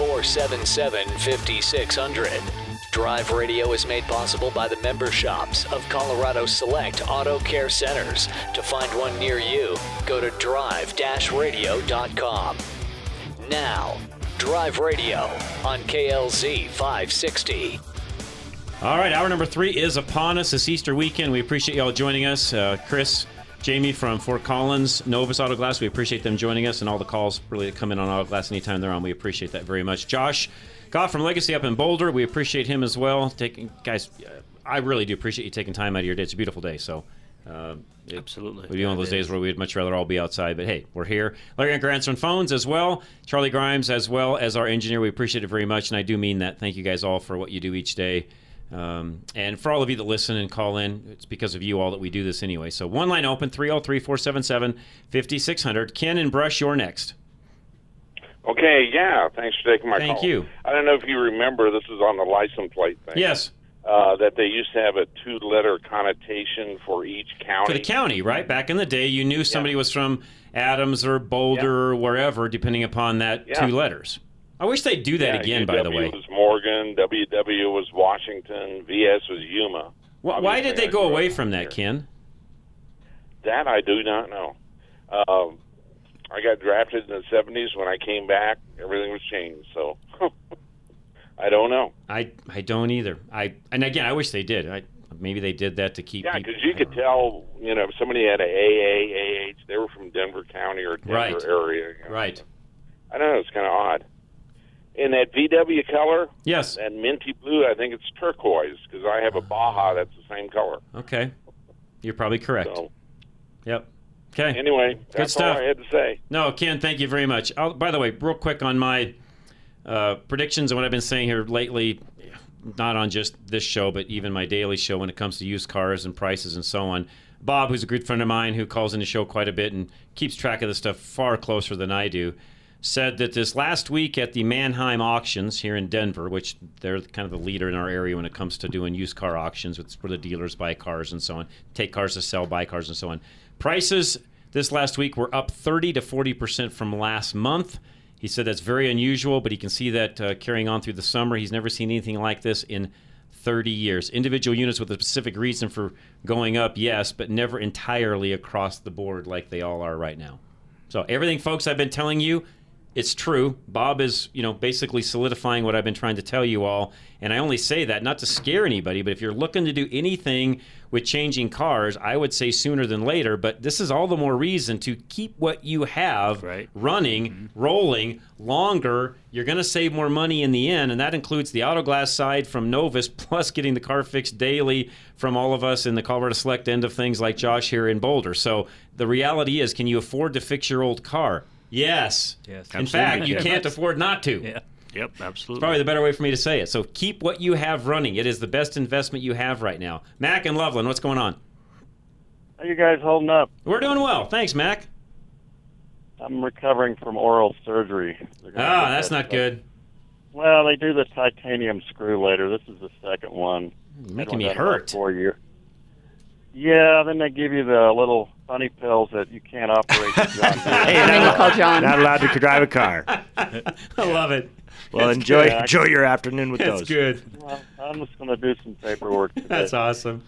477 5600. Drive Radio is made possible by the member shops of Colorado Select Auto Care Centers. To find one near you, go to drive radio.com. Now, Drive Radio on KLZ 560. All right, hour number three is upon us. This Easter weekend. We appreciate y'all joining us. Uh, Chris, Jamie from Fort Collins, Novus Auto Glass. We appreciate them joining us and all the calls really that come in on Auto Glass anytime they're on. We appreciate that very much. Josh Goff from Legacy up in Boulder. We appreciate him as well. Taking guys, I really do appreciate you taking time out of your day. It's a beautiful day, so. Uh, it Absolutely. Would be one of those it days where we'd much rather all be outside, but hey, we're here. Larry and Grants on phones as well. Charlie Grimes as well as our engineer. We appreciate it very much, and I do mean that. Thank you guys all for what you do each day. Um, and for all of you that listen and call in, it's because of you all that we do this anyway. So one line open, 303 477 5600. Ken and Brush, you're next. Okay, yeah. Thanks for taking my Thank call. Thank you. I don't know if you remember. This is on the license plate thing. Yes. Uh, that they used to have a two-letter connotation for each county. For the county, right? Back in the day, you knew somebody was from Adams or Boulder or wherever, depending upon that Yeah. two letters. I wish they'd do that Yeah, again, by the UW way. was Morgan. WW was Washington. VS was Yuma. Wh- Why did they go away from that, here. Ken? That I do not know. Um, I got drafted in the '70s. When I came back, everything was changed. So I don't know. I I don't either. I and again, I wish they did. I maybe they did that to keep. Yeah, because you could tell, you know, if somebody had a AA, AH, they were from Denver County or Denver Right. area. you know. Right. I don't know. It's kind of odd. And that VW color, Yes. that minty blue, I think it's turquoise because I have a Baja that's the same color. Okay. You're probably correct. So Yep. Okay. anyway, that's stuff. all I had to say. No, Ken, thank you very much. i by the way, real quick on my uh, predictions and what I've been saying here lately, not on just this show, but even my daily show when it comes to used cars and prices and so on. Bob, who's a good friend of mine who calls in the show quite a bit and keeps track of this stuff far closer than I do, said that this last week at the Manheim auctions here in Denver, which they're kind of the leader in our area when it comes to doing used car auctions, it's where the dealers buy cars and so on, take cars to sell, buy cars and so on. Prices this last week were up 30 to 40 percent from last month. He said that's very unusual, but he can see that uh, carrying on through the summer. He's never seen anything like this in 30 years. Individual units with a specific reason for going up, yes, but never entirely across the board like they all are right now. So everything, folks, I've been telling you, it's true. Bob is, you know, basically solidifying what I've been trying to tell you all. And I only say that not to scare anybody, but if you're looking to do anything with changing cars, I would say sooner than later. But this is all the more reason to keep what you have running, mm-hmm. rolling longer. You're going to save more money in the end, and that includes the auto glass side from Novus, plus getting the car fixed daily from all of us in the Colorado Select end of things like Josh here in Boulder. So the reality is, can you afford to fix your old car? Yes. Yes. In Absolutely. fact, you Yes. can't afford not to. Yeah. Yep, absolutely. It's probably the better way for me to say it. So keep what you have running. It is the best investment you have right now. Mac and Loveland, what's going on? How you guys holding up? We're doing well. Thanks, Mac. I'm recovering from oral surgery. They're Ah, that's that not stuff- good. Well, they do the titanium screw later. This is the second one. You're making me hurt. Four years. Yeah, then they give you the little funny pills that you can't operate. John Hey, And then not- you call John. not allowed to drive a car. I love it. Well, That's enjoy good. enjoy your afternoon with That's those. good. Well, I'm just going to do some paperwork today. That's awesome.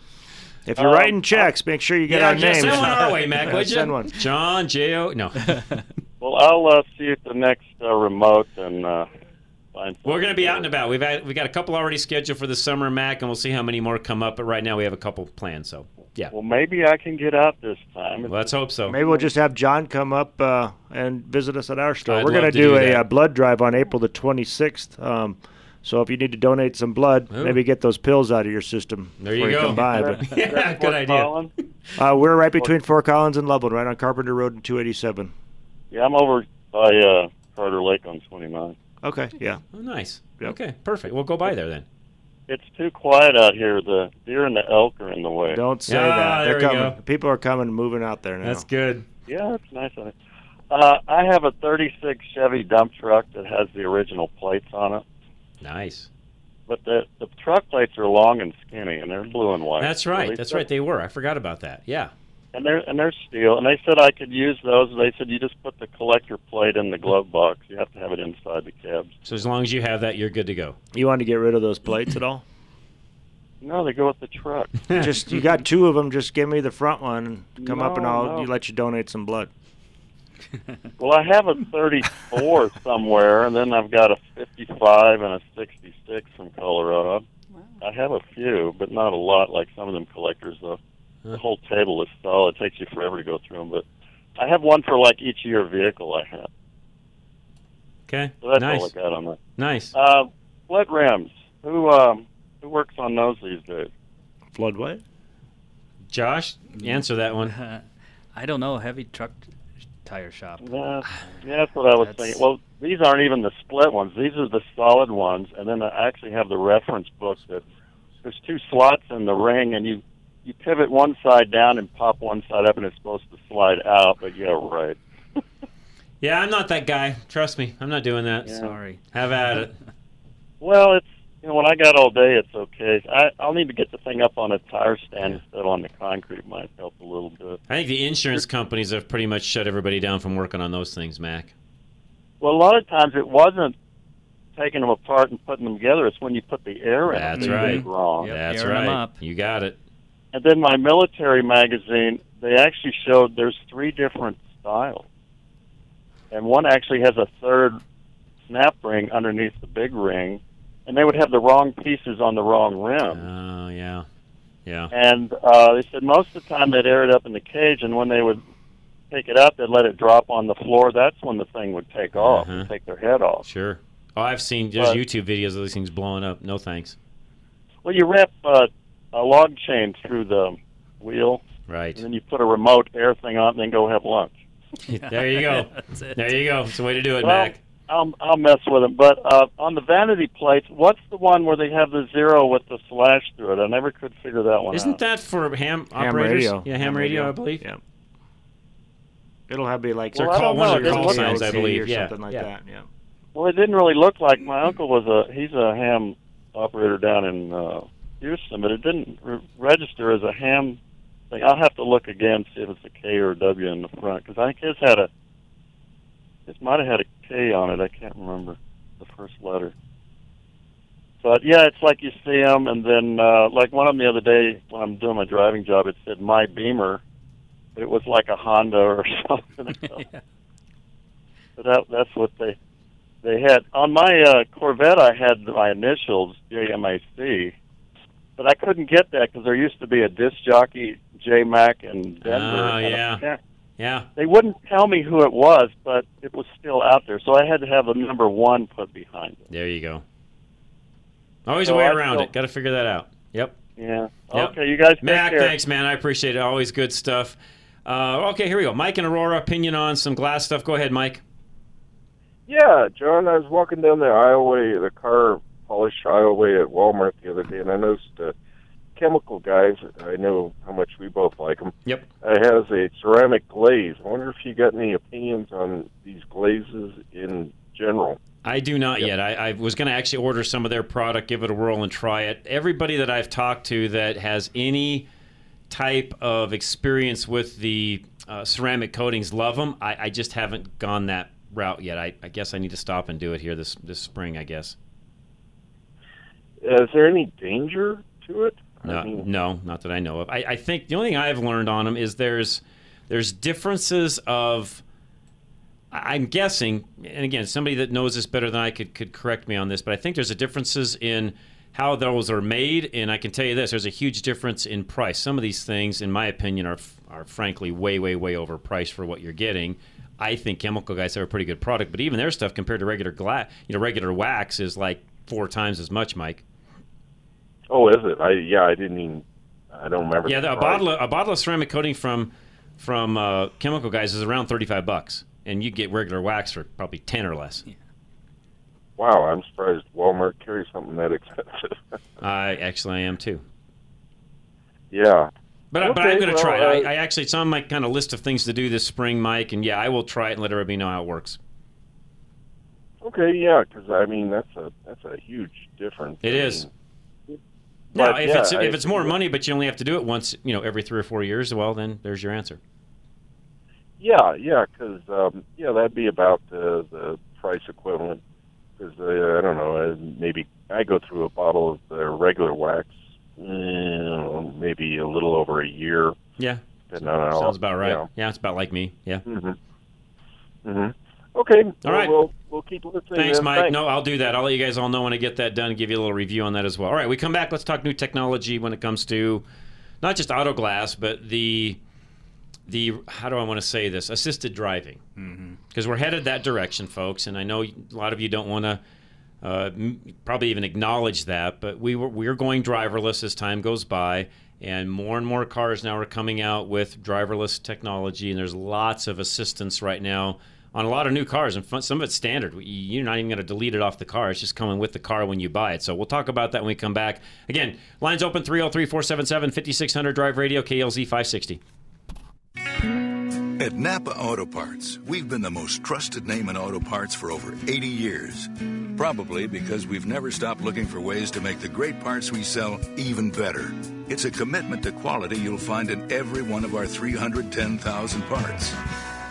If you're Um, writing checks, make sure you get yeah, our just names. send one our way, Mac, would you? Send one. John, J.O. No. Well, I'll uh, see you at the next uh, remote and uh, find. We're going to be out and about. We've had, we got a couple already scheduled for the summer, Mac, and we'll see how many more come up. But right now, we have a couple planned. So, yeah. Well, maybe I can get out this time. Let's hope so. Maybe we'll just have John come up uh, and visit us at our store. I'd We're going to to do do a, uh blood drive on April the 26th. Um, so if you need to donate some blood, Ooh. maybe get those pills out of your system. There you before go. Come by. But, yeah, good idea. uh, we're right between Fort Collins and Loveland, right on Carpenter Road and 287. Yeah, I'm over by uh, Carter Lake on 29. Okay, yeah. Oh, nice. Yep. Okay, perfect. We'll go by there then. It's too quiet out here. The deer and the elk are in the way. Don't say Yeah, that. They're coming. go. People are coming, and moving out there now. That's good. Yeah, it's nice. Uh, I have a 36 Chevy dump truck that has the original plates on it, Nice. but the the truck plates are long and skinny, and they're blue and white. That's right. That's right. They were. I forgot about that. Yeah. And they're and they're steel, and they said I could use those. They said you just put the collector plate in the glove box. You have to have it inside the cabs. So as long as you have that, you're good to go. You want to get rid of those plates at all? No, they go with the truck. just you got two of them. Just give me the front one. Come up and I'll no. you let you donate some blood. Well, I have a 34 somewhere, and then I've got a 55 and a 66 from Colorado. I have a few, but not a lot like some of them collectors, though. The whole table is solid. It takes you forever to go through them, but I have one for like each year vehicle I have. Okay. So that's nice. all I got on that. Nice. Uh, split rims. Who um, who works on those these days? Flood what? Josh, answer that one. I don't know. Heavy truck tire shop. Yeah, yeah, that's what I was That's- thinking. Well, these aren't even the split ones. These are the solid ones, and then I actually have the reference book that there's two slots in the ring, and you you pivot one side down and pop one side up, and it's supposed to slide out. But yeah, right. Yeah, I'm not that guy. Trust me, I'm not doing that. Yeah. Sorry. Have at it. Well, it's you know when I got all day, it's okay. I I'll need to get the thing up on a tire stand instead of on the concrete. Might help a little bit. I think the insurance companies have pretty much shut everybody down from working on those things, Mac. Well, a lot of times it wasn't taking them apart and putting them together. It's when you put the air in. That's them that right. Wrong. Yep, That's airing 'em right. up. You got it. And then my military magazine, they actually showed there's three different styles. And one actually has a third snap ring underneath the big ring. And they would have the wrong pieces on the wrong rim. Oh yeah, yeah. And uh, they said most of the time they'd air it up in the cage, and when they would take it up, they'd let it drop on the floor. That's when the thing would take off Uh-huh. and take their head off. Sure. Oh, I've seen But- YouTube videos of these things blowing up. No thanks. Well, you wrap uh, a log chain through the wheel, Right. and then you put a remote air thing on, and then go have lunch. There you go. There you go. It's the way to do it, Well, Mac. I'll I'll mess with them. But uh, on the vanity plates, what's the one where they have the zero with the slash through it? I never could figure that one Isn't out. that for ham, Ham operators? radio. Yeah, ham, radio, I believe. Yeah. It'll have be like Their Well, I call, don't one of their call signs, I believe. or yeah. something like yeah. that. Yeah. Well, it didn't really look like my uncle was a he's a ham operator down in uh, Houston, but it didn't re- register as a ham thing. I'll have to look again see if it's a K or a W in the front because I think his had a his might have had a K on it. I can't remember the first letter. But yeah, it's like you see them, and then uh, like one of them the other day when I'm doing my driving job, it said my Beamer, but it was like a Honda or something. yeah. But that that's what they they had on my uh, Corvette. I had my initials JMAC, but I couldn't get that because there used to be a disc jockey J Mac in Denver. Oh, and yeah. I Yeah. They wouldn't tell me who it was, but it was still out there, so I had to have a number one put behind it. There you go. Always So a way I around still- it. Got to figure that out. Yep. Yeah. Yep. Okay, you guys take Mac, care. thanks, man. I appreciate it. Always good stuff. Uh, okay, here we go. Mike and Aurora, opinion on some glass stuff. Go ahead, Mike. Yeah, John, I was walking down the aisleway, the car polish aisleway at Walmart the other day, and I noticed uh, chemical guys. I know how much we both like them. Yep. Uh, has a ceramic glaze. I wonder if you got any opinions on these glazes in general. I do not Yep. yet. I, I was going to actually order some of their product, give it a whirl, and try it. Everybody that I've talked to that has any type of experience with the uh, ceramic coatings love them. I, I just haven't gone that route yet. I, I guess I need to stop and do it here this this spring. I guess. Is there any danger to it? No, I mean, no, not that I know of. I, I think the only thing I've learned on them is there's there's differences of. I'm guessing, and again, somebody that knows this better than I could could correct me on this, but I think there's a differences in how those are made, and I can tell you this: there's a huge difference in price. Some of these things, in my opinion, are are frankly way, way, way overpriced for what you're getting. I think chemical guys have a pretty good product, but even their stuff compared to regular glass, you know, regular wax is like four times as much, Mike. Oh, is it? I yeah, I didn't even. I don't remember. Yeah, the the, a price. bottle of, a bottle of ceramic coating from from uh, Chemical Guys is around thirty five bucks. and you get regular wax for probably ten or less. Wow, I'm surprised Walmart carries something that expensive. I actually I am too. yeah. But, I, but Okay, I'm going to well, try it. uh, I, I actually, it's on my kind of list of things to do this spring, Mike. And yeah, I will try it and let everybody know how it works. Okay, yeah, because I mean that's a that's a huge difference. It I is. mean, Now, but, if yeah, it's I- if it's more money, but you only have to do it once, you know, every three or four years, well, then there's your answer. Yeah, yeah, because um, yeah, that'd be about the the price equivalent. Because uh, I don't know, uh, maybe I go through a bottle of the regular wax, eh, know, maybe a little over a year. Yeah, sounds about right. Yeah. Yeah, it's about like me. Yeah. Mhm. Mhm. Okay. All right. We'll we'll keep listening. Thanks, then. Mike. Thanks. No, I'll do that. I'll let you guys all know when I get that done and give you a little review on that as well. All right, we come back. Let's talk new technology when it comes to not just auto glass, but the the how do I want to say this assisted driving because we're headed that direction, folks. And I know a lot of you don't want to uh, probably even acknowledge that, but we were we're going driverless as time goes by. And more and more cars now are coming out with driverless technology, and there's lots of assistance right now on a lot of new cars. And some of it's standard. You- You're not even going to delete it off the car. It's just coming with the car when you buy it. So we'll talk about that when we come back. Again, lines open 303 477 5600 Drive Radio, KLZ 560. At Napa Auto Parts, we've been the most trusted name in auto parts for over 80 years. Probably because we've never stopped looking for ways to make the great parts we sell even better. It's a commitment to quality you'll find in every one of our 310,000 parts.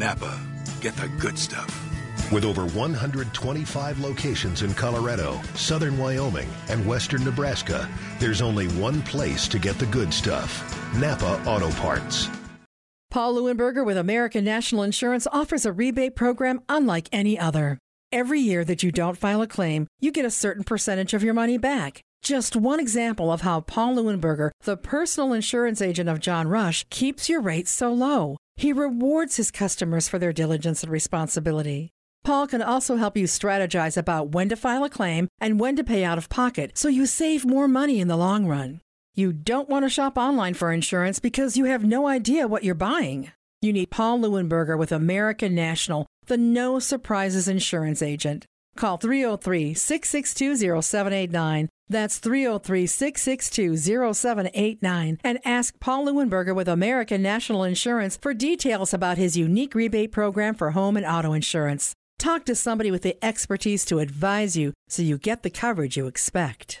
Napa, get the good stuff. With over 125 locations in Colorado, southern Wyoming, and western Nebraska, there's only one place to get the good stuff Napa Auto Parts. Paul Leuenberger with American National Insurance offers a rebate program unlike any other. Every year that you don't file a claim, you get a certain percentage of your money back. Just one example of how Paul Leuenberger, the personal insurance agent of John Rush, keeps your rates so low. He rewards his customers for their diligence and responsibility. Paul can also help you strategize about when to file a claim and when to pay out of pocket so you save more money in the long run. You don't want to shop online for insurance because you have no idea what you're buying. You need Paul Leuenberger with American National, the no surprises insurance agent. Call 303 662 0789. That's 303 662 0789. And ask Paul Leuenberger with American National Insurance for details about his unique rebate program for home and auto insurance. Talk to somebody with the expertise to advise you so you get the coverage you expect.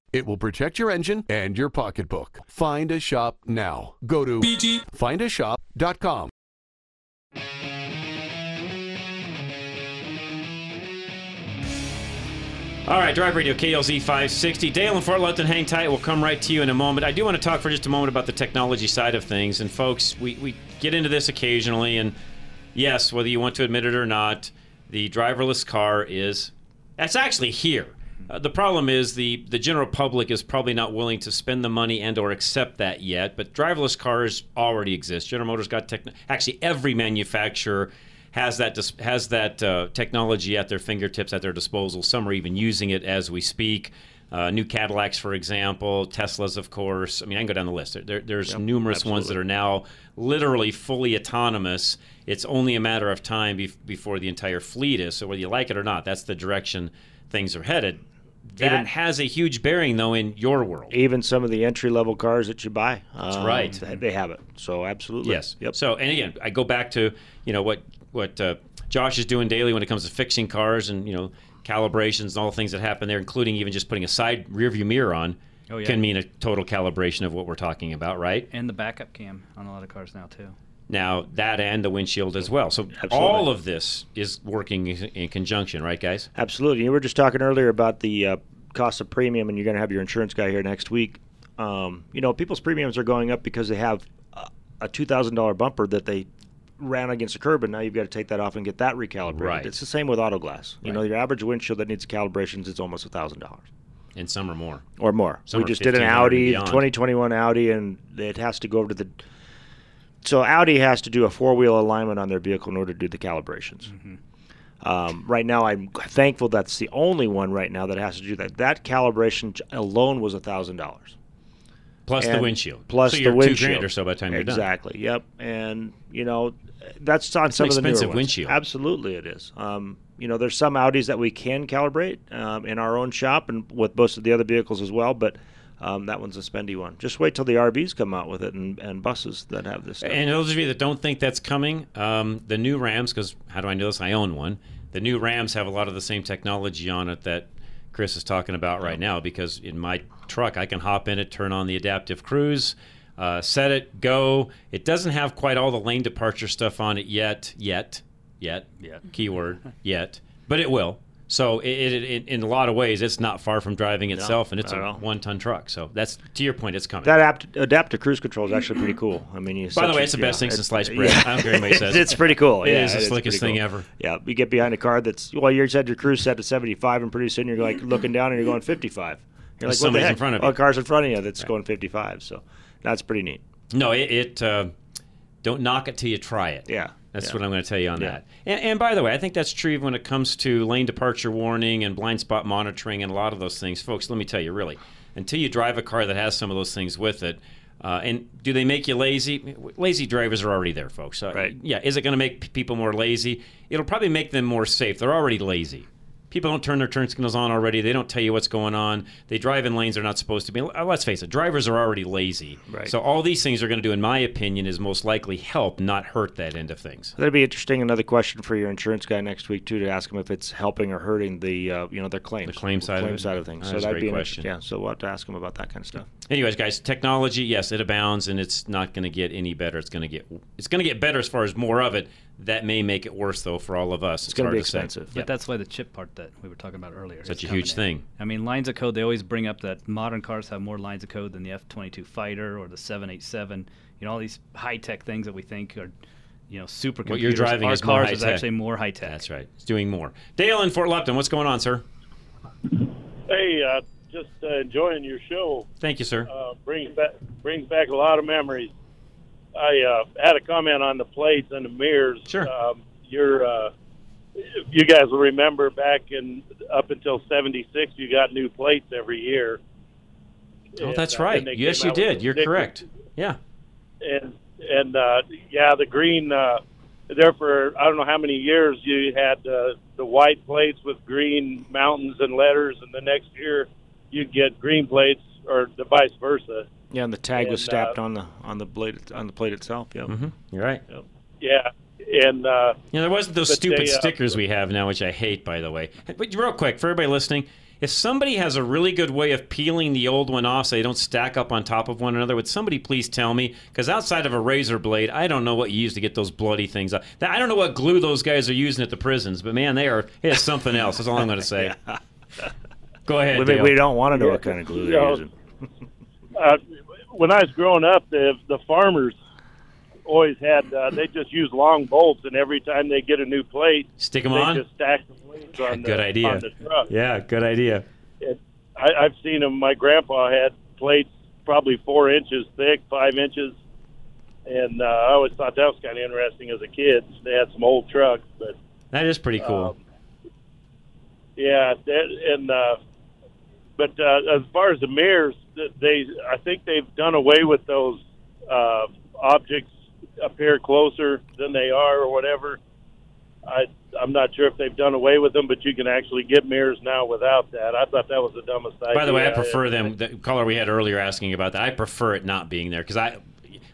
It will protect your engine and your pocketbook. Find a shop now. Go to bgfindashop.com. All right, Drive Radio, KLZ 560. Dale and Fort Lupton, hang tight. We'll come right to you in a moment. I do want to talk for just a moment about the technology side of things. And, folks, we, we get into this occasionally. And, yes, whether you want to admit it or not, the driverless car is, that's actually here. Uh, the problem is the, the general public is probably not willing to spend the money and or accept that yet. But driverless cars already exist. General Motors got tech. Actually, every manufacturer has that dis- has that uh, technology at their fingertips, at their disposal. Some are even using it as we speak. Uh, new Cadillacs, for example, Teslas, of course. I mean, I can go down the list. There, there's Yep, numerous ones that are now literally fully autonomous. It's only a matter of time bef- before the entire fleet is. So whether you like it or not, that's the direction things are headed. That Even- has a huge bearing, though, in your world. Even some of the entry level cars that you buy, That's um, right. they- They have it. So absolutely. Yes. Yep. So, and again, I go back to you know what what uh, Josh is doing daily when it comes to fixing cars, and you know calibrations and all the things that happen there, including even just putting a side rearview mirror on, Oh, yeah. can mean a total calibration of what we're talking about, right? And the backup cam on a lot of cars now too. Now that and the windshield as well. So all of this is working in conjunction, right, guys? Absolutely. You were just talking earlier about the uh, cost of premium, and you're going to have your insurance guy here next week. Um, you know, people's premiums are going up because they have a, two thousand dollar bumper that they ran against a curb, and now you've got to take that off and get that recalibrated. Right. It's the same with auto glass. You know, your average windshield that needs calibrations is almost a thousand dollars And some are more. or more. Some we just did an Audi, 2021 Audi, and it has to go over to the. So Audi has to do a four wheel alignment on their vehicle in order to do the calibrations. Mm-hmm. Um, right now, I'm thankful that's the only one right now that has to do that. That calibration alone was a thousand dollars. Plus the windshield. Plus So the you're two windshield. grand or so by the time you're done. Exactly. Yep. And you know, that's on It's some of the expensive ones. Absolutely, it is. Um, you know, there's some Audis that we can calibrate um, in our own shop and with most of the other vehicles as well, but. Um, that one's a spendy one. Just wait till the RVs come out with it and, and buses that have this. Stuff. And those of you that don't think that's coming, um, the new Rams, because how do I know this? I own one. The new Rams have a lot of the same technology on it that Chris is talking about right now. Because in my truck, I can hop in it, turn on the adaptive cruise, uh, set it, go. It doesn't have quite all the lane departure stuff on it yet, yet, yet, Yet. keyword, yet, but it will. So it, it, it, in a lot of ways, it's not far from driving itself, and it's a one-ton truck. So that's to your point, it's coming. That apt, adaptive cruise control is actually pretty cool. I mean, you By the way, your- it's the best yeah, thing since sliced bread. I don't care what anybody says. it's pretty cool. It yeah, is the slickest thing cool. ever. Yeah, you get behind a car that's well, you had your cruise set to 75, and pretty soon you're like looking down and you're going 55. You're like, what somebody's in front of Oh, you. a car's in front of you that's going 55. So that's pretty neat. No, it, it uh, don't knock it till you try it. Yeah, That's yeah. what I'm going to tell you on Yeah. that. And, and by the way, I think that's true when it comes to lane departure warning and blind spot monitoring and a lot of those things. Folks, let me tell you, really, until you drive a car that has some of those things with it, uh, and do they make you lazy? Lazy drivers are already there, folks. Uh, Right. Yeah. Is it going to make people more lazy? It'll probably make them more safe. They're already lazy. People don't turn their turn signals on already. They don't tell you what's going on. They drive in lanes they're not supposed to be. Uh, Let's face it, drivers are already lazy. Right. So all these things are going to do, in my opinion, is most likely help, not hurt that end of things. That'd be interesting. Another question for your insurance guy next week too, to ask him if it's helping or hurting the uh, you know their claims, The claim side of claim it? side of things. That's so that'd great be an question. Yeah, so we'll have to ask him about that kind of stuff. Anyways, guys, technology, yes, it abounds, and it's not going to get any better. It's going to get it's going to get better as far as more of it. That may make it worse though for all of us. It's, gonna hard be to say. expensive. But that's why the chip part that we were talking about earlier. Such is a huge in. thing. I mean, lines of code. They always bring up that modern cars have more lines of code than the F-22 fighter or the 787. You know, all these high-tech things that we think are, you know, super. What you're driving Our is more cars is high-tech. actually more high-tech. That's right. It's doing more. Dale in Fort Lupton, what's going on, sir? Hey, uh, just uh, enjoying your show. Thank you, sir. Uh, brings back brings back a lot of memories. I uh, had a comment on the plates and the mirrors. Sure. Um, you're, uh, you guys will remember back in up until '76, you got new plates every year. Oh, And, that's uh, right. Yes, you did. You're correct. Yeah. And and uh, yeah, the green. Uh, there for I don't know how many years you had uh, the white plates with green mountains and letters, and the next year you'd get green plates or the vice versa. Yeah, and the tag was And, stamped uh, on the on the blade on the plate itself. Yeah, hmm You're right. Yeah, and uh, You know, there wasn't those stupid they, uh, stickers we have now, which I hate, by the way. But real quick, for everybody listening, if somebody has a really good way of peeling the old one off so they don't stack up on top of one another, would somebody please tell me? Because outside of a razor blade, I don't know what you use to get those bloody things up. I don't know what glue those guys are using at the prisons, but man, they are. It's something else. That's all I'm going to say. Go ahead. we, Dale. we don't want to know what kind of glue they're Yeah. using. uh, when I was growing up, the the farmers always had uh, they just use long bolts, and every time they get a new plate, Stick 'em they on? Just stack the plates on Good the, idea. on the truck. Yeah, good idea. It, I, I've seen them. My grandpa had plates probably four inches thick, five inches, and uh, I always thought that was kind of interesting as a kid. They had some old trucks, but That is pretty cool. Um, yeah, that, and uh, but uh, as far as the mirrors, they I think they've done away with those uh, objects appear closer than they are or whatever. I I'm not sure if they've done away with them, but you can actually get mirrors now without that. I thought that was the dumbest idea. By the way, I prefer them. The caller we had earlier asking about that, I prefer it not being there because I,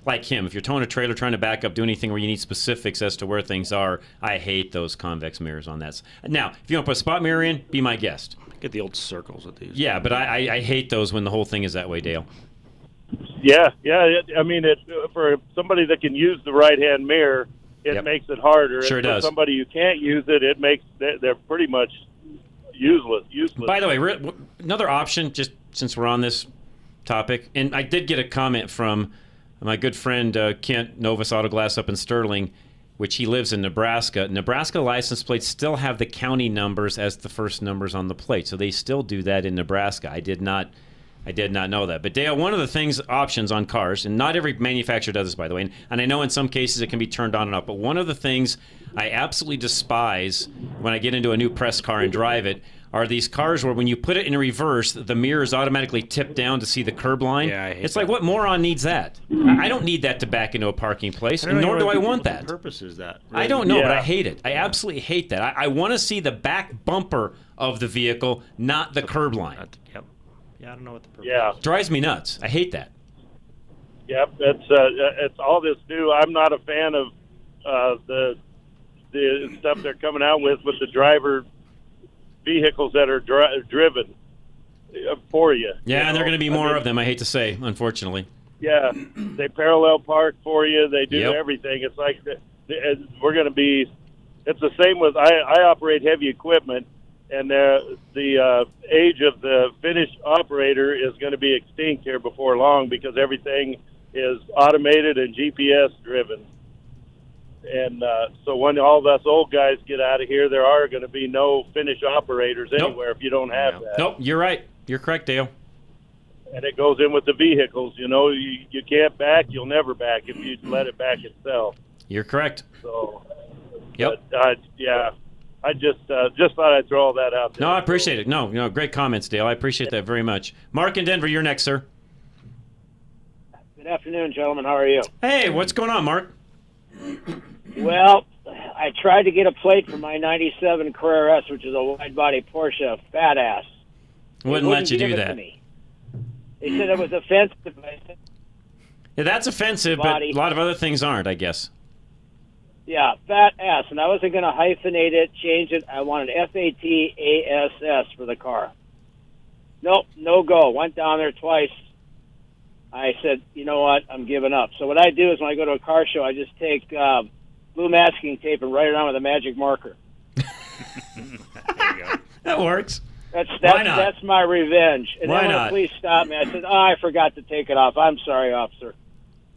like him. If you're towing a trailer, trying to back up, do anything where you need specifics as to where things are, I hate those convex mirrors on that. Now, if you want to put a spot mirror in, be my guest. Get the old circles with these. Yeah, but I, I, I hate those when the whole thing is that way, Dale. Yeah, yeah. It, I mean, it for somebody that can use the right hand mirror, it Yep. makes it harder. Sure and for does. somebody who can't use it, it makes they're they're pretty much useless. Useless. By the way, re- another option, just since we're on this topic, and I did get a comment from my good friend uh, Kent Novus Autoglass up in Sterling, which he lives in Nebraska. Nebraska license plates still have the county numbers as the first numbers on the plate, so they still do that in Nebraska. I did not. I did not know that. But Dale, one of the things options on cars, and not every manufacturer does this, by the way, and, and I know in some cases it can be turned on and off. But one of the things I absolutely despise when I get into a new press car and drive it are these cars where when you put it in reverse, the mirror is automatically tipped down to see the curb line. Yeah, I hate it's like what moron needs that? I I don't need that to back into a parking place, and nor do I want that. purpose is that? I don't know, but I Yeah. hate it. I absolutely hate that. I, I want to see the back bumper of the vehicle, not the curb line. Yep. Yeah, I don't know what the purpose. Yeah. Drives me nuts. I hate that. Yep, it's uh, it's all this new. I'm not a fan of uh, the the stuff they're coming out with with the driver vehicles that are dri- driven uh, for you. Yeah, and there are going to be I more mean, of them. I hate to say, unfortunately. Yeah, they parallel park for you. They do Yep. everything. It's like the, the, we're going to be. It's the same with I, I operate heavy equipment, and the the uh, age of the finished operator is going to be extinct here before long because everything is automated and GPS driven. And uh, so when all of us old guys get out of here, there are going to be no finished operators Nope. anywhere if you don't have that. Nope, you're right. You're correct, Dale. And it goes in with the vehicles. You know, you, you can't back, you'll never back if you let it back itself. You're correct. So, Yep. but, uh, yeah, I just uh, just thought I'd throw all that out there. No, I appreciate it. No, no, great comments, Dale. I appreciate that very much. Mark in Denver, you're next, sir. Good afternoon, gentlemen. How are you? Hey, what's going on, Mark? Well, I tried to get a plate for my '97 Carrera S, which is a wide-body Porsche, fat ass. Wouldn't let you do that. me. They said it was offensive. Yeah, that's offensive, Body. but a lot of other things aren't, I guess. yeah, fat ass, and I wasn't going to hyphenate it, change it. I wanted F A T A S S for the car. Nope, no go. Went down there twice. I said, you know what? I'm giving up. So what I do is when I go to a car show, I just take uh, blue masking tape and write it on with a magic marker. That works. That's Why that's not? that's my revenge. And Why then when not? the police stopped me, I said, "Oh, I forgot to take it off. I'm sorry, officer."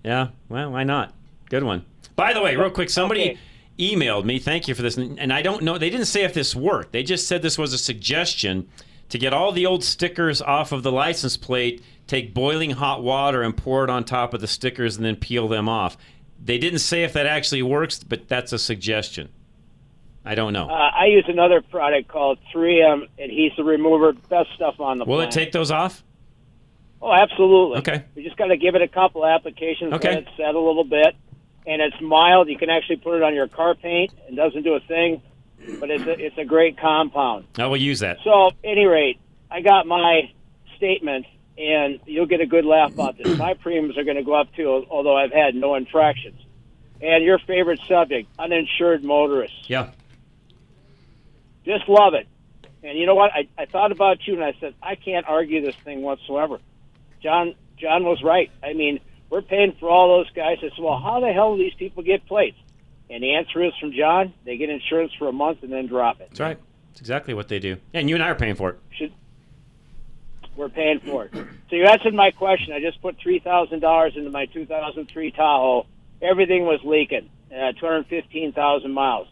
Yeah, well, why not? Good one. By the way, real quick, somebody emailed me. Thank you for this. And and I don't know. They didn't say if this worked. They just said this was a suggestion to get all the old stickers off of the license plate. Take boiling hot water and pour it on top of the stickers, and then peel them off. They didn't say if that actually works, but that's a suggestion. I don't know. Uh, I use another product called 3M adhesive remover. Best stuff on the Will it take those off? Oh, absolutely. Okay. You just got to give it a couple applications, Okay. let it set a little bit, and it's mild. You can actually put it on your car paint. It doesn't do a thing, but it's a, it's a great compound. I will use that. So, at any rate, I got my statement, and you'll get a good laugh about this. My premiums are going to go up too, although I've had no infractions. And your favorite subject, uninsured motorists. Yeah. Just love it. And you know what? I, I thought about you, and I said I can't argue this thing whatsoever. John John was right. I mean, we're paying for all those guys. I said, well, how the hell do these people get plates? And the answer is from John. They get insurance for a month and then drop it. That's right. That's exactly what they do. And you and I are paying for it. Should we're paying for it. So you answered my question. I just put three thousand dollars into my 2003 Tahoe. Everything was leaking. Uh, 215,000 miles.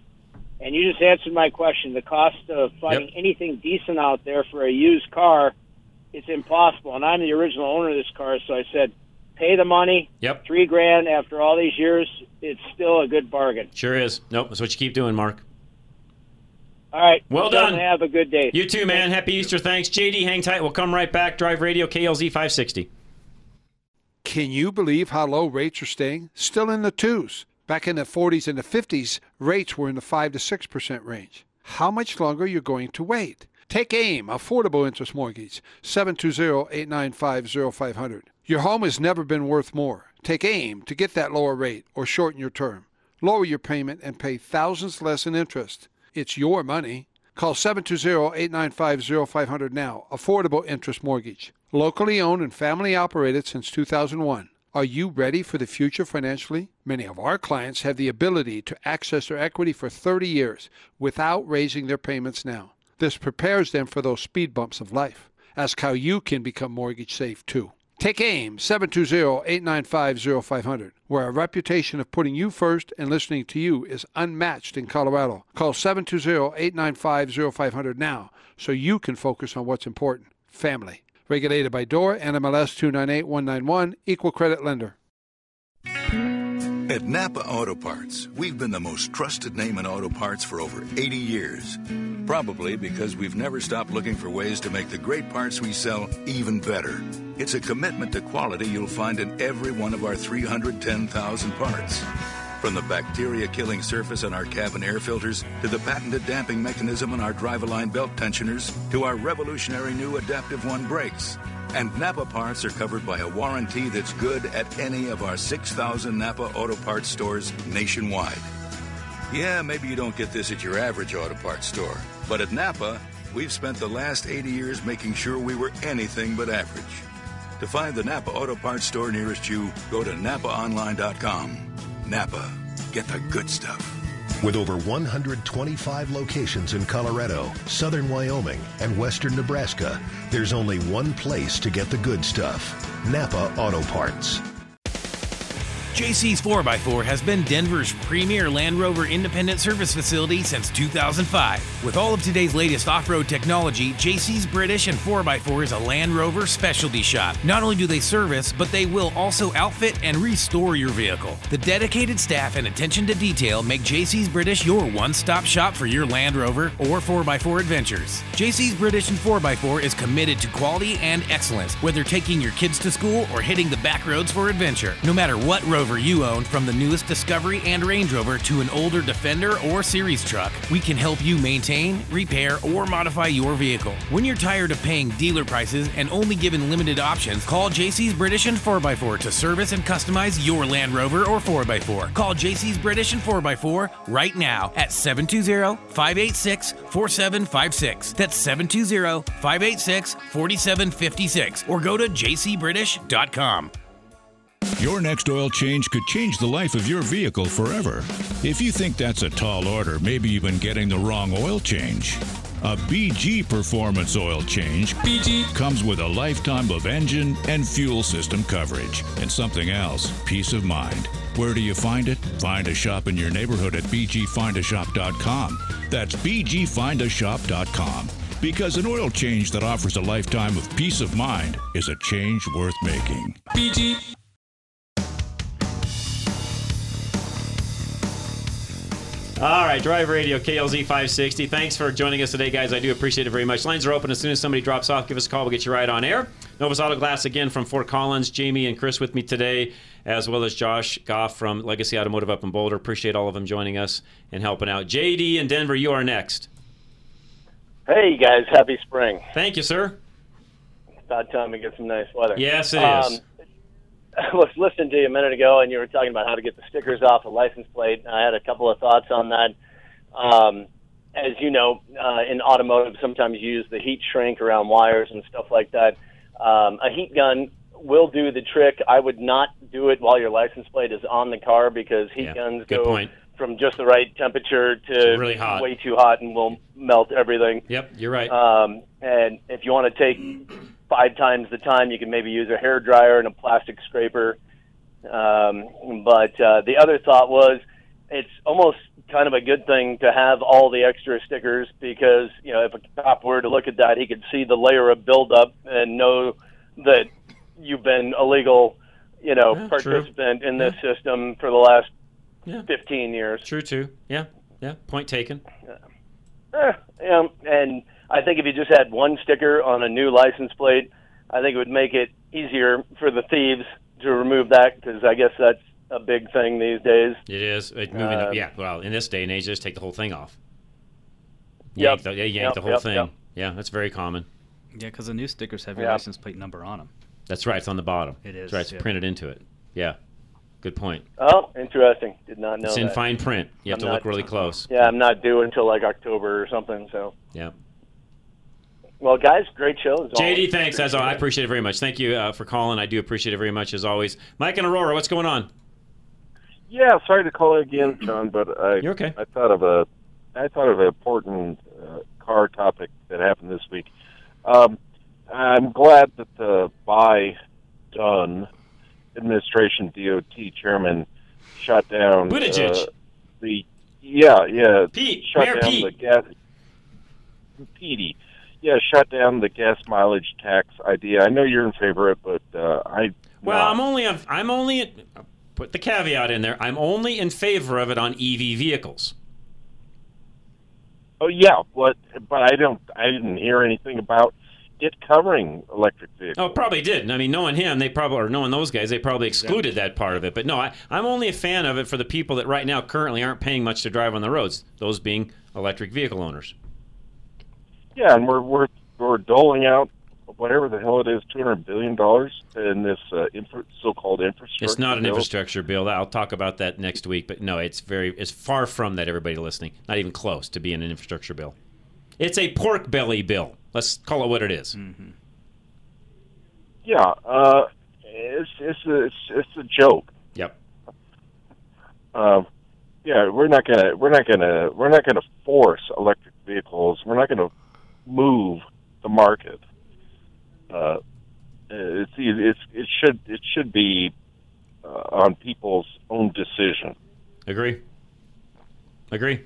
And you just answered my question. The cost of finding anything decent out there for a used car, it's impossible. And I'm the original owner of this car, so I said, pay the money. Yep. Three grand after all these years, it's still a good bargain. Sure is. Nope. That's what you keep doing, Mark. All right. Well gentlemen, done. Have a good day. You too, man. Happy Easter. Thanks. JD, hang tight. We'll come right back. Drive Radio KLZ 560. Can you believe how low rates are staying? Still in the twos. Back in the 40s and the 50s, rates were in the 5 to 6% range. How much longer are you going to wait? Take AIM, Affordable Interest Mortgage, 720-895-0500. Your home has never been worth more. Take AIM to get that lower rate or shorten your term. Lower your payment and pay thousands less in interest. It's your money. Call 720-895-0500 now. Affordable interest mortgage. Locally owned and family operated since 2001. Are you ready for the future financially? Many of our clients have the ability to access their equity for 30 years without raising their payments now. This prepares them for those speed bumps of life. Ask how you can become mortgage safe too. Take AIM 720-895-0500, where our reputation of putting you first and listening to you is unmatched in Colorado. Call 720-895-0500 now so you can focus on what's important, family. Regulated by DORA, NMLS 298191, Equal Credit Lender. At Napa Auto Parts, we've been the most trusted name in auto parts for over 80 years. Probably because we've never stopped looking for ways to make the great parts we sell even better. It's a commitment to quality you'll find in every one of our 310,000 parts. From the bacteria killing surface on our cabin air filters, to the patented damping mechanism on our drive line belt tensioners, to our revolutionary new Adaptive One brakes. And Napa parts are covered by a warranty that's good at any of our 6,000 Napa Auto Parts stores nationwide. Yeah, maybe you don't get this at your average auto parts store, but at Napa, we've spent the last 80 years making sure we were anything but average. To find the Napa Auto Parts store nearest you, go to napaonline.com. Napa, get the good stuff. With over 125 locations in Colorado, southern Wyoming, and western Nebraska, there's only one place to get the good stuff Napa Auto Parts. JC's 4x4 has been Denver's premier Land Rover independent service facility since 2005. With all of today's latest off road technology, JC's British and 4x4 is a Land Rover specialty shop. Not only do they service, but they will also outfit and restore your vehicle. The dedicated staff and attention to detail make JC's British your one stop shop for your Land Rover or 4x4 adventures. JC's British and 4x4 is committed to quality and excellence, whether taking your kids to school or hitting the back roads for adventure. No matter what You own, from the newest Discovery and Range Rover to an older Defender or Series truck, we can help you maintain, repair, or modify your vehicle. When you're tired of paying dealer prices and only given limited options, call JC's British and 4x4 to service and customize your Land Rover or 4x4. Call JC's British and 4x4 right now at 720 586 4756. That's 720 586 4756. Or go to jcbritish.com. Your next oil change could change the life of your vehicle forever. If you think that's a tall order, maybe you've been getting the wrong oil change. A BG Performance oil change BG comes with a lifetime of engine and fuel system coverage and something else, peace of mind. Where do you find it? Find a shop in your neighborhood at bgfindashop.com. That's bgfindashop.com. Because an oil change that offers a lifetime of peace of mind is a change worth making. BG All right, Drive Radio, KLZ 560. Thanks for joining us today, guys. I do appreciate it very much. Lines are open as soon as somebody drops off. Give us a call. We'll get you right on air. Novus Auto Glass again from Fort Collins. Jamie and Chris with me today, as well as Josh Goff from Legacy Automotive up in Boulder. Appreciate all of them joining us and helping out. JD in Denver, you are next. Hey, guys. Happy spring. Thank you, sir. It's about time to get some nice weather. Yes, it um, is. I was listening to you a minute ago, and you were talking about how to get the stickers off a license plate. I had a couple of thoughts on that. Um, as you know, uh, in automotive, sometimes you use the heat shrink around wires and stuff like that. Um, a heat gun will do the trick. I would not do it while your license plate is on the car because heat Yeah, guns go point. from just the right temperature to really hot. way too hot and will melt everything. Yep, you're right. Um, and if you want to take five times the time, you can maybe use a hair dryer and a plastic scraper. Um, but uh, the other thought was, it's almost kind of a good thing to have all the extra stickers because you know if a cop were to look at that, he could see the layer of buildup and know that you've been a legal, you know, Yeah, true. participant in this system for the last Yeah. 15 years. True, too. Yeah, yeah. Point taken. Eh, yeah, and I think if you just had one sticker on a new license plate, I think it would make it easier for the thieves to remove that because I guess that's a big thing these days. It is. It, moving, Um, yeah, well, in this day and age, they just take the whole thing off. Yep. Yank the, yeah, yank Yep, the whole yep, thing. yep. Yeah, that's very common. Yeah, because the new stickers have your Yeah. license plate number on them. That's right. It's on the bottom. It is. That's right. It's yeah. printed into it. Yeah. Good point. Oh, interesting. Did not know It's in that. fine print. You have I'm to look really close. Yeah, I'm not due until like October or something. So, Yeah. Well, guys, great show. as JD, always. thanks. As I appreciate it very much. Thank you uh, for calling. I do appreciate it very much as always. Mike and Aurora, what's going on? Yeah, sorry to call again, John, but I You're okay. I thought of a I thought of an important uh, car topic that happened this week. Um, I'm glad that the by done administration DOT chairman shut down Buttigieg. uh, the yeah yeah Pete shut Mayor down Pete. the gas Petey yeah shut down the gas mileage tax idea. I know you're in favor of it, but uh, I Well, I'm only I'm only put the caveat in there. I'm only in favor of it on EV vehicles. Oh yeah, but but I don't. I didn't hear anything about it covering electric vehicles. Oh, probably didn't. I mean, knowing him, they probably or knowing those guys, they probably excluded that part of it. But no, I, I'm only a fan of it for the people that right now currently aren't paying much to drive on the roads. Those being electric vehicle owners. Yeah, and we're we're we're doling out whatever the hell it is, two hundred billion dollars in this uh, infra- so-called infrastructure. It's not an bill. infrastructure bill. I'll talk about that next week. But no, it's very it's far from that. Everybody listening, not even close to being an infrastructure bill. It's a pork belly bill. Let's call it what it is. Yeah, uh, it's it's a, it's it's a joke. Yep. Um, yeah, we're not gonna we're not gonna we're not gonna force electric vehicles. We're not gonna move the market. Uh, it's it's it should it should be uh, on people's own decision. Agree. Agree.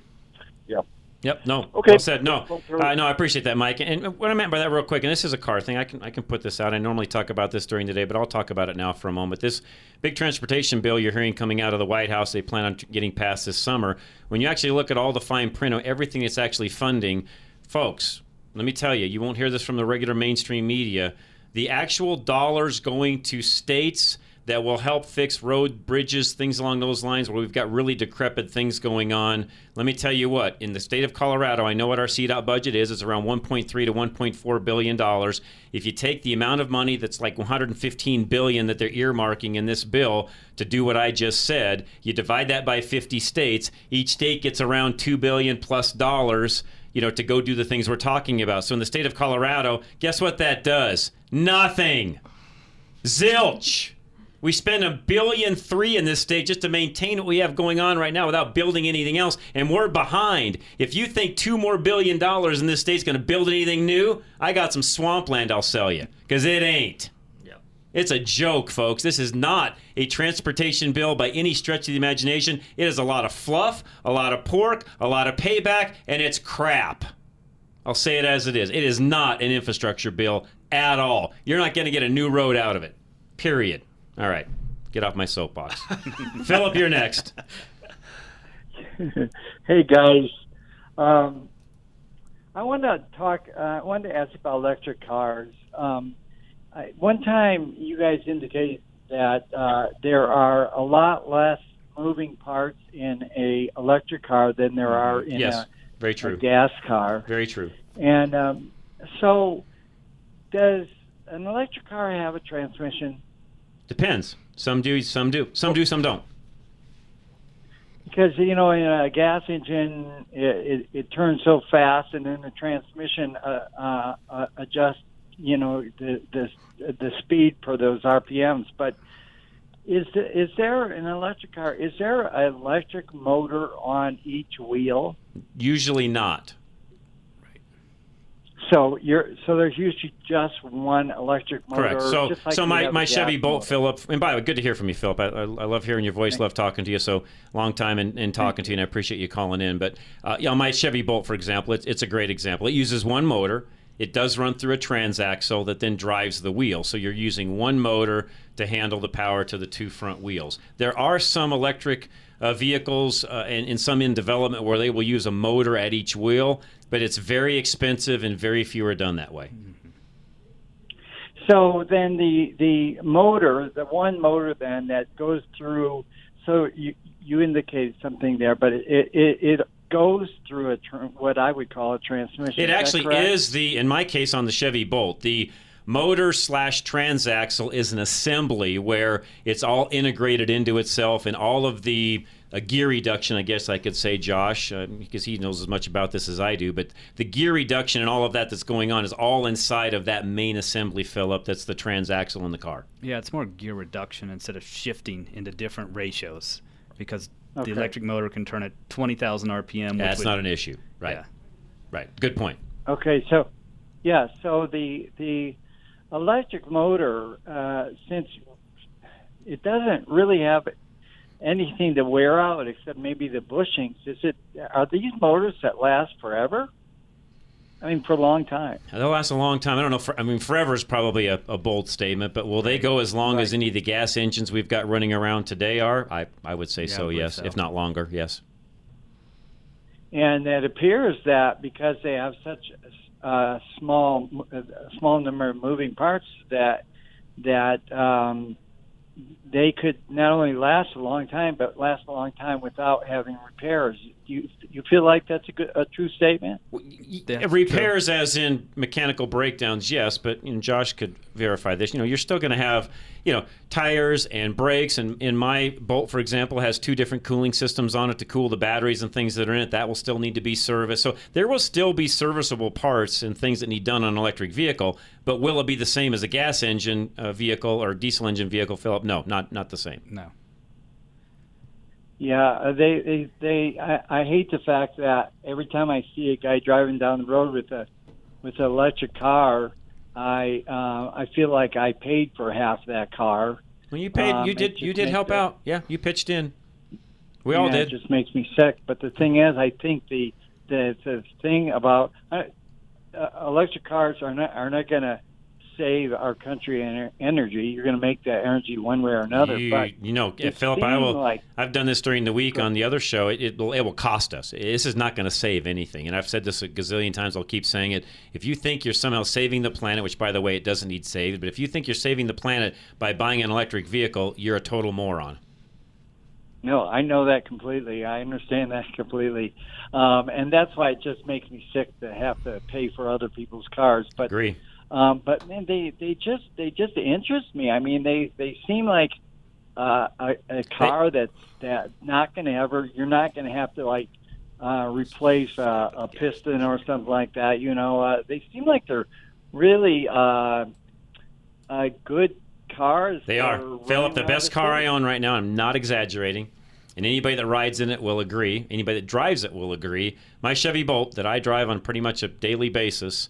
Yep. Yep. No. Okay. Well said. No. Uh, no. I appreciate that, Mike. And what I meant by that, real quick, and this is a car thing. I can I can put this out. I normally talk about this during the day, but I'll talk about it now for a moment. This big transportation bill you're hearing coming out of the White House, they plan on getting passed this summer. When you actually look at all the fine print of everything it's actually funding, folks, let me tell you, you won't hear this from the regular mainstream media. The actual dollars going to states that will help fix road, bridges, things along those lines where we've got really decrepit things going on. Let me tell you what, in the state of Colorado, I know what our CDOT budget is. It's around 1.3 to 1.4 billion dollars. If you take the amount of money that's like 115 billion that they're earmarking in this bill to do what I just said, you divide that by 50 states, each state gets around 2 billion plus dollars you know, to go do the things we're talking about. So in the state of Colorado, guess what that does? Nothing. Zilch. We spend a billion three in this state just to maintain what we have going on right now without building anything else, and we're behind. If you think two more billion dollars in this state's going to build anything new, I got some swampland I'll sell you because it ain't. It's a joke, folks. This is not a transportation bill by any stretch of the imagination. It is a lot of fluff, a lot of pork, a lot of payback, and it's crap. I'll say it as it is. It is not an infrastructure bill at all. You're not going to get a new road out of it. Period. All right. Get off my soapbox. Philip, you're next. hey guys, um, I want to talk. Uh, I wanted to ask about electric cars. Um, I, one time, you guys indicated that uh, there are a lot less moving parts in a electric car than there are in yes. a, Very a true. gas car. Very true. And um, so, does an electric car have a transmission? Depends. Some do, some do. Some do, some don't. Because you know, in a gas engine, it, it, it turns so fast, and then the transmission uh, uh, uh, adjusts, you know, the, the the speed for those RPMs. But is the, is there an electric car? Is there an electric motor on each wheel? Usually not. So you're so there's usually just one electric motor. Correct. So, just like so my, my Chevy Bolt, motor. Philip. And by the way, good to hear from you, Philip. I, I, I love hearing your voice. Love talking to you. So long time and, and talking to you, and I appreciate you calling in. But uh, you know, my Chevy Bolt, for example, it's, it's a great example. It uses one motor. It does run through a transaxle that then drives the wheel. So you're using one motor to handle the power to the two front wheels. There are some electric uh, vehicles uh, and, and some in development where they will use a motor at each wheel, but it's very expensive and very few are done that way. So then the the motor, the one motor then that goes through. So you you indicated something there, but it it, it goes through a tr- what I would call a transmission. It Is that actually correct? is the, in my case, on the Chevy Bolt, the motor slash transaxle is an assembly where it's all integrated into itself, and all of the a gear reduction, I guess I could say, Josh, uh, because he knows as much about this as I do. But the gear reduction and all of that that's going on is all inside of that main assembly, Philip. That's the transaxle in the car. Yeah, it's more gear reduction instead of shifting into different ratios because Okay. the electric motor can turn at 20,000 RPM. which That's would- not an issue, right? Yeah. Right. Good point. Okay, so yeah, so the the electric motor, uh, since it doesn't really have anything to wear out except maybe the bushings, is it? Are these motors that last forever? I mean, for a long time. They'll last a long time. I don't know. For, I mean, forever is probably a, a bold statement, but will they go as long as any of the gas engines we've got running around today are? I, I would say Yeah, so, yes, so. if not longer, yes. And it appears that because they have such a small a small number of moving parts, that that um, they could not only last a long time, but last a long time without having repairs. You you feel like that's a good a true statement? Repairs, as in mechanical breakdowns, yes, but you know, Josh could verify this. You know, you're still going to have, you know, tires and brakes. And in my Bolt, for example, has two different cooling systems on it to cool the batteries and things that are in it. That will still need to be serviced. So there will still be serviceable parts and things that need done on an electric vehicle. But will it be the same as a gas engine uh, vehicle or diesel engine vehicle, Philip? No, not not the same. No. Yeah, uh, they they, they I, I hate the fact that every time I see a guy driving down the road with a with an electric car, I uh, I feel like I paid for half that car. When you paid, Um, you did you did help it- out. Yeah, you pitched in. We all did. It just makes me sick. But the thing is, I think the the the thing about uh, uh, electric cars are not are not going to save our country ener- energy. You're going to make that energy one way or another. You, but you know, Philip, I will. like- I've done this during the week on the other show. It, it will. It will cost us. This is not going to save anything. And I've said this a gazillion times. I'll keep saying it. If you think you're somehow saving the planet, which by the way, it doesn't need saved, but if you think you're saving the planet by buying an electric vehicle, you're a total moron. No, I know that completely. I understand that completely, um, and that's why it just makes me sick to have to pay for other people's cars. But Agree. Um, but man, they they just they just interest me. I mean, they they seem like uh, a, a car that's that not going to ever. You're not going to have to like uh, replace uh, a piston or something like that. You know, uh, they seem like they're really uh, uh, good cars. They are. Philip, the best car. I own right now, I'm not exaggerating, and anybody that rides in it will agree. Anybody that drives it will agree. My Chevy Bolt that I drive on pretty much a daily basis,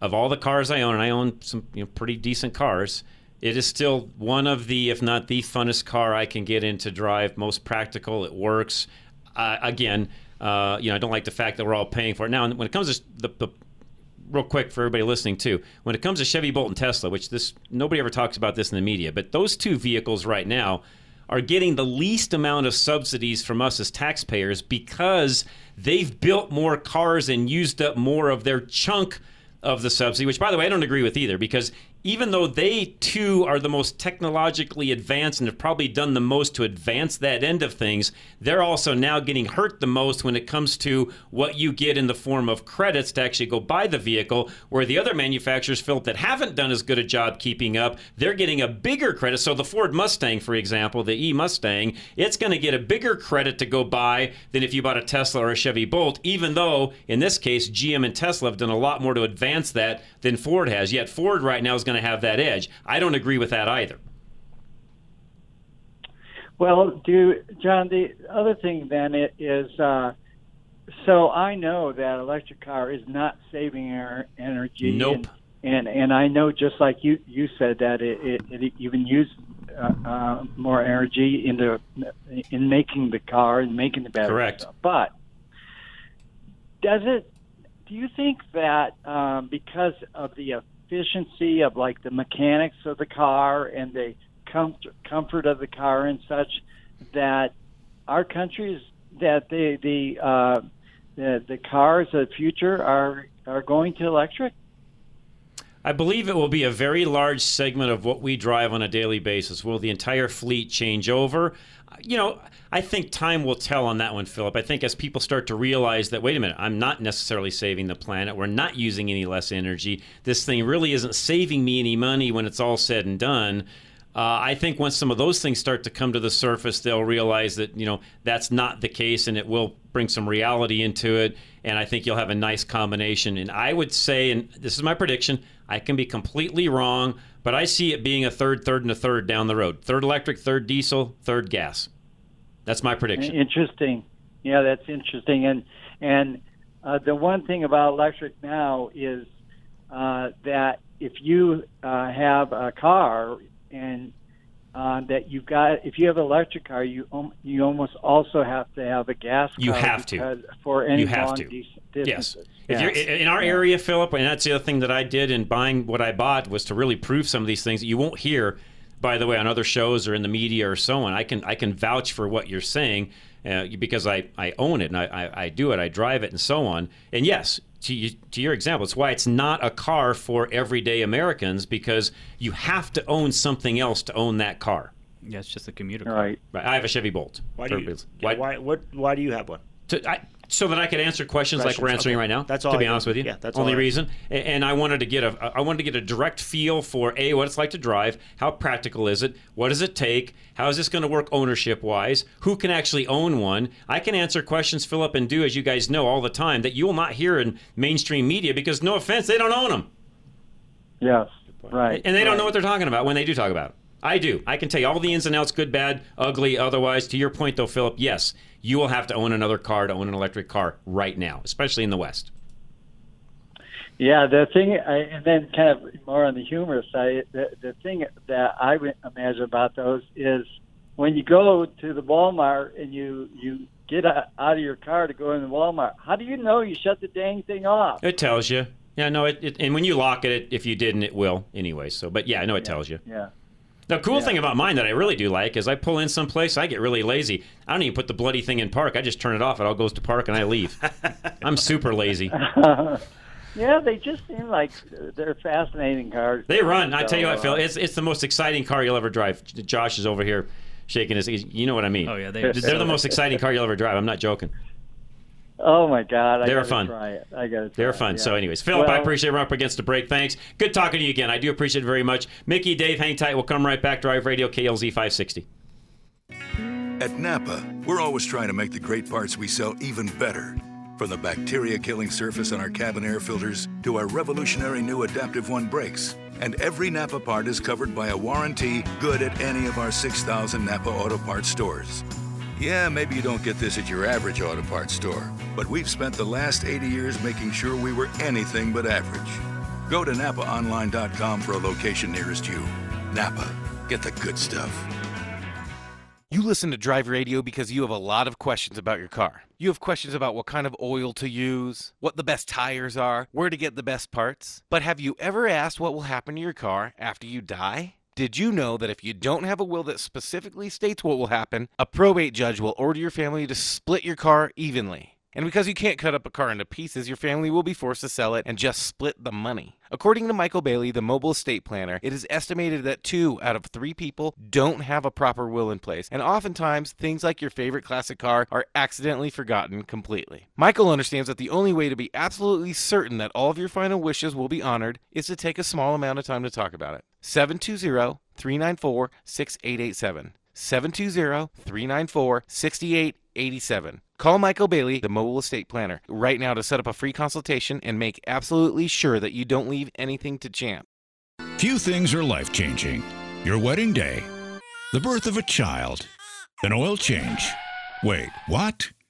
of all the cars I own, and I own some you know, pretty decent cars, it is still one of the, if not the funnest car I can get in to drive. Most practical. It works. Uh, again, uh, you know, I don't like the fact that we're all paying for it. Now, when it comes to the, the real quick for everybody listening too. When it comes to Chevy Bolt and Tesla, which this nobody ever talks about this in the media, but those two vehicles right now are getting the least amount of subsidies from us as taxpayers because they've built more cars and used up more of their chunk of the subsidy, which by the way I don't agree with either because even though they too are the most technologically advanced and have probably done the most to advance that end of things, they're also now getting hurt the most when it comes to what you get in the form of credits to actually go buy the vehicle. Where the other manufacturers, Philip, that haven't done as good a job keeping up, they're getting a bigger credit. So the Ford Mustang, for example, the E Mustang, it's going to get a bigger credit to go buy than if you bought a Tesla or a Chevy Bolt, even though in this case, GM and Tesla have done a lot more to advance that than Ford has. Yet Ford right now is going to have that edge. I don't agree with that either. Well, do John. The other thing then is Uh, so I know that electric car is not saving our energy. Nope. And, and and I know just like you you said that it it, it even used uh, uh, more energy into in making the car and making the battery. Correct. Stuff. But does it? Do you think that um, because of the efficiency of like the mechanics of the car and the comfort comfort of the car and such, that our countries that the the uh, the, the cars of the future are are going to electric? I believe it will be a very large segment of what we drive on a daily basis. Will the entire fleet change over? You know, I think time will tell on that one, Philip. I think as people start to realize that, wait a minute, I'm not necessarily saving the planet. We're not using any less energy. This thing really isn't saving me any money when it's all said and done. Uh, I think once some of those things start to come to the surface, they'll realize that you know that's not the case, and it will bring some reality into it. And I think you'll have a nice combination. And I would say, and this is my prediction, I can be completely wrong, but I see it being a third, third, and a third down the road. Third electric, third diesel, third gas. That's my prediction. Interesting. Yeah, that's interesting. And and uh, the one thing about electric now is uh, that if you uh, have a car and uh, that you've got, if you have an electric car, you um, you almost also have to have a gas. Car You have to. for any you have long to. dis- Yes. If you're, Yes. in our Yeah. area, Philip, and that's the other thing that I did in buying what I bought was to really prove some of these things that you won't hear, by the way, on other shows or in the media or so on. I can I can vouch for what you're saying uh, because I, I own it and I, I, I do it, I drive it, and so on. And yes, to you, to your example, it's why it's not a car for everyday Americans because you have to own something else to own that car. Yeah, it's just a commuter car. Right. right. I have a Chevy Bolt. Why do you? Why, Why? What? Why do you have one? to, I, so that I could answer questions, like we're answering okay. right now. That's all To be I honest need. with you, Yeah, that's only all I- reason. A- And I wanted to get a I wanted to get a direct feel for a what it's like to drive. How practical is it? What does it take? How is this going to work ownership wise? Who can actually own one? I can answer questions, Philip, and do as you guys know all the time that you will not hear in mainstream media because no offense, they don't own them. Yes. Right. And they don't know what they're talking about when they do talk about it. I do. I can tell you all the ins and outs, good, bad, ugly, otherwise. To your point, though, Philip, yes, you will have to own another car to own an electric car right now, especially in the West. Yeah, the thing, I, and then kind of more on the humorous side, the, the thing that I would imagine about those is when you go to the Walmart and you you get out out of your car to go in the Walmart, how do you know you shut the dang thing off? It tells you. Yeah, no, it, it and when you lock it, it, if you didn't, it will anyway. So, but yeah, I know it tells you. Yeah. The cool Yeah. thing about mine that I really do like is I pull in someplace, I get really lazy. I don't even put the bloody thing in park. I just turn it off. It all goes to park, and I leave. I'm super lazy. yeah, they just seem like they're fascinating cars. They run. I tell you what, Phil, uh, it's it's the most exciting car you'll ever drive. Josh is over here shaking his. You know what I mean? Oh, yeah, they- they're the most exciting car you'll ever drive. I'm not joking. Oh my God! I They were fun. Try it. I got to. They're fun. So, anyways, Philip, I appreciate it. We're up against the break. Thanks. Good talking to you again. I do appreciate it very much. Mickey, Dave, hang tight. We'll come right back. Drive Radio KLZ 560. At Napa, we're always trying to make the great parts we sell even better. From the bacteria killing surface on our cabin air filters to our revolutionary new Adaptive One brakes. And every Napa part is covered by a warranty good at any of our 6,000 Napa Auto Parts stores. Yeah, maybe you don't get this at your average auto parts store, but we've spent the last 80 years making sure we were anything but average. Go to NapaOnline.com for a location nearest you. Napa, get the good stuff. You listen to Drive Radio because you have a lot of questions about your car. You have questions about what kind of oil to use, what the best tires are, where to get the best parts. But have you ever asked what will happen to your car after you die? Did you know that if you don't have a will that specifically states what will happen, a probate judge will order your family to split your car evenly? And because you can't cut up a car into pieces, your family will be forced to sell it and just split the money. According to Michael Bailey, the mobile estate planner, it is estimated that two out of three people don't have a proper will in place, and oftentimes things like your favorite classic car are accidentally forgotten completely. Michael understands that the only way to be absolutely certain that all of your final wishes will be honored is to take a small amount of time to talk about it. 720 394 6887. 720 394 6887. Call Michael Bailey, the mobile estate planner, right now to set up a free consultation and make absolutely sure that you don't leave anything to chance. Few things are life changing your wedding day, the birth of a child, an oil change. Wait, what?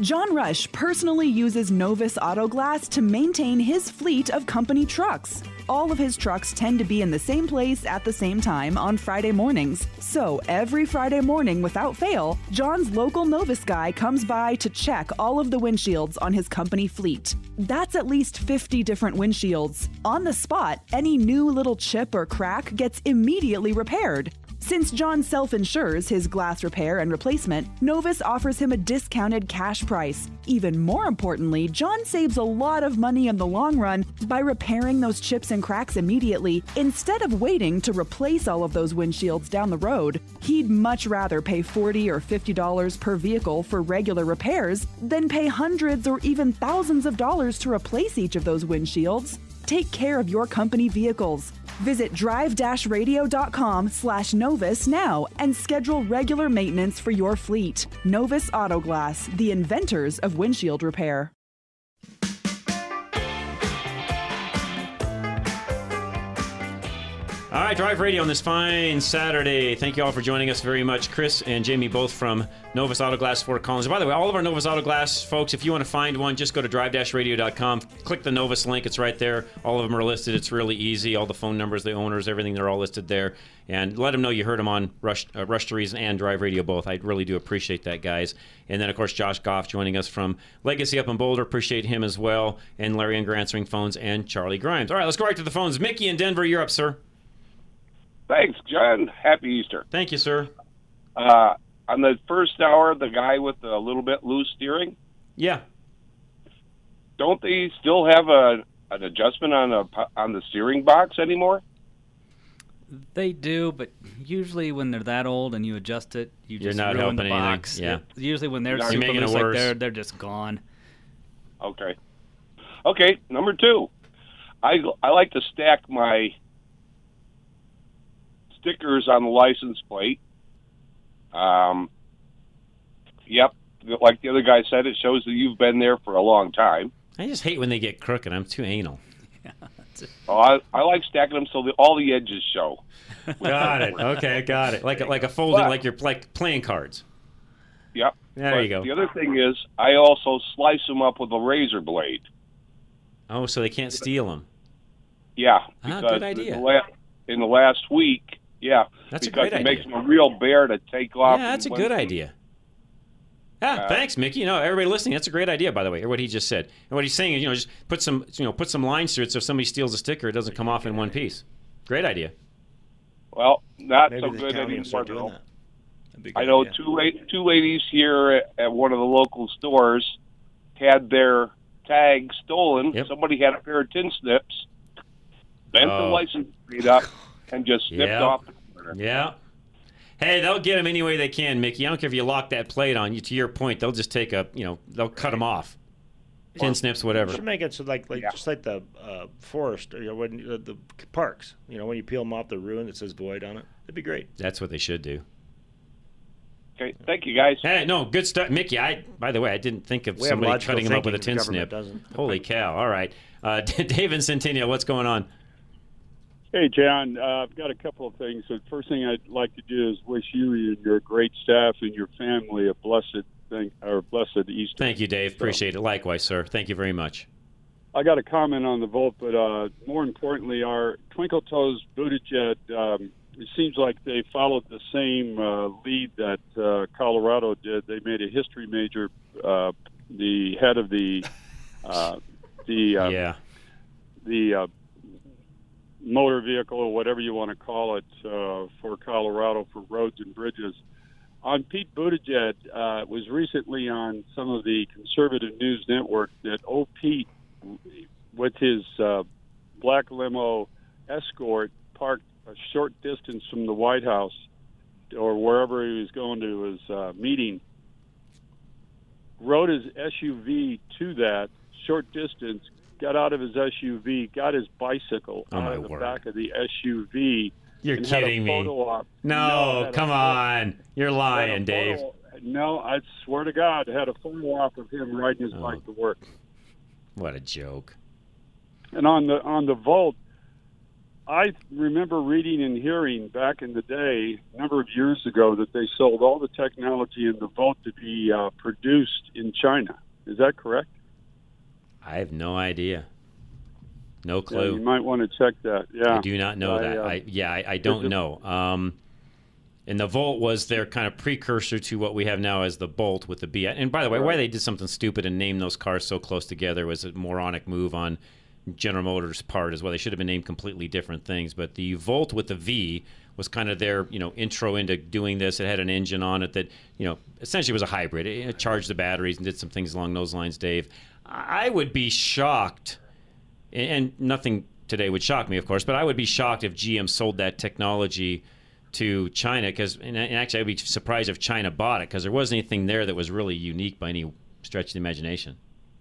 John Rush personally uses Novus Auto Glass to maintain his fleet of company trucks. All of his trucks tend to be in the same place at the same time on Friday mornings. So every Friday morning, without fail, John's local Novus guy comes by to check all of the windshields on his company fleet. That's at least 50 different windshields. On the spot, any new little chip or crack gets immediately repaired. Since John self insures his glass repair and replacement, Novus offers him a discounted cash price. Even more importantly, John saves a lot of money in the long run by repairing those chips and cracks immediately instead of waiting to replace all of those windshields down the road. He'd much rather pay 40 or $50 per vehicle for regular repairs than pay hundreds or even thousands of dollars to replace each of those windshields. Take care of your company vehicles. Visit drive-radio.com slash Novus now and schedule regular maintenance for your fleet. Novus Autoglass, the inventors of windshield repair. All right, Drive Radio on this fine Saturday. Thank you all for joining us very much. Chris and Jamie, both from Novus Auto Glass Fort Collins. By the way, all of our Novus Autoglass folks, if you want to find one, just go to drive-radio.com. Click the Novus link. It's right there. All of them are listed. It's really easy. All the phone numbers, the owners, everything, they're all listed there. And let them know you heard them on Rush, uh, Rush to Reason and Drive Radio both. I really do appreciate that, guys. And then, of course, Josh Goff joining us from Legacy up in Boulder. Appreciate him as well. And Larry Unger answering phones and Charlie Grimes. All right, let's go right to the phones. Mickey in Denver, you're up, sir. Thanks, John. Happy Easter. Thank you, sir. Uh, on the first hour, the guy with the little bit loose steering. Yeah. Don't they still have a an adjustment on a on the steering box anymore? They do, but usually when they're that old and you adjust it, you You're just not ruin the helping anything. box. Yeah. Usually when they're You're super making loose like they're they're just gone. Okay. Okay, number two. I I like to stack my stickers on the license plate. Um, yep, like the other guy said, it shows that you've been there for a long time. I just hate when they get crooked. I'm too anal. Oh, I, I like stacking them so that all the edges show. Got it. Okay, got it. Like a, like a folding, But- like you're like playing cards. Yep. There But you go. The other thing is, I also slice them up with a razor blade. Oh, so they can't steal them. Yeah, Ah, good idea. In the, in the last week, yeah, That's a because great it makes idea. them a real bear to take off. Yeah, that's a good when- idea. Ah, Uh, thanks, Mickey. You know, everybody listening, that's a great idea, by the way. Or what he just said, and what he's saying is, you know, just put some, you know, put some lines through it, so if somebody steals a sticker, it doesn't come off in one piece. Great idea. Well, not Maybe so good county will anymore. doing though. that. That'd be a good I know idea. two two ladies here at, at one of the local stores had their tag stolen. Somebody had a pair of tin snips, bent the Oh. license plate up, and just snipped Yeah. off the corner. Yeah. Hey, they'll get them any way they can, Mickey. I don't care if you lock that plate on. You to your point, they'll just take a, you know, they'll cut them off. Tin snips, whatever. Should make it so like like just like the uh, forest or you know, when uh, the parks. You know when you peel them off the ruin that says void on it. It'd be great. That's what they should do. Okay, thank you guys. Hey, no, good stuff, Mickey. I, by the way, I didn't think of We somebody cutting them up with a thinking, tin the government snip. doesn't. Holy cow! All right, uh, Dave and Centennial, what's going on? Hey, John, uh, I've got a couple of things. The first thing I'd like to do is wish you and your great staff and your family a blessed thing or blessed Easter. Thank you, Dave. Appreciate it. Likewise, sir. Thank you very much. I got a comment on the vote, but uh, more importantly, our Twinkle Toes Buttigieg. Um, it seems like they followed the same uh, lead that uh, Colorado did. They made a history major. Uh, the head of the uh, the uh, yeah the uh, motor vehicle or whatever you want to call it uh, for Colorado for roads and bridges. On Pete Buttigieg uh, was recently on some of the conservative news network that oh Pete with his uh, black limo escort parked a short distance from the White House or wherever he was going to his uh, meeting. Rode his SUV to that short distance, got out of his SUV, got his bicycle Oh, out of the word. back of the SUV. You're and had a kidding me. No, a come on. You're lying, Dave. photo- No, I swear to God, had a photo op of him riding Oh. his bike to work. What a joke. And on the on the Volt, I remember reading and hearing back in the day, a number of years ago, that they sold all the technology in the Volt to be uh, produced in China. Is that correct? I have no idea. No Yeah, clue. you might want to check that. Yeah. I do not know I, that. uh, I yeah, I, I don't know. Um, and the Volt was their kind of precursor to what we have now as the Bolt with the B. And by the way, why they did something stupid and named those cars so close together was a moronic move on General Motors' part as well. They should have been named completely different things. But the Volt with the V was kind of their you know intro into doing this. It had an engine on it that you know essentially was a hybrid. It, it charged the batteries and did some things along those lines. Dave, I would be shocked and- and nothing today would shock me, of course, but I would be shocked if GM sold that technology to China because, and and actually, I'd be surprised if China bought it because there wasn't anything there that was really unique by any stretch of the imagination.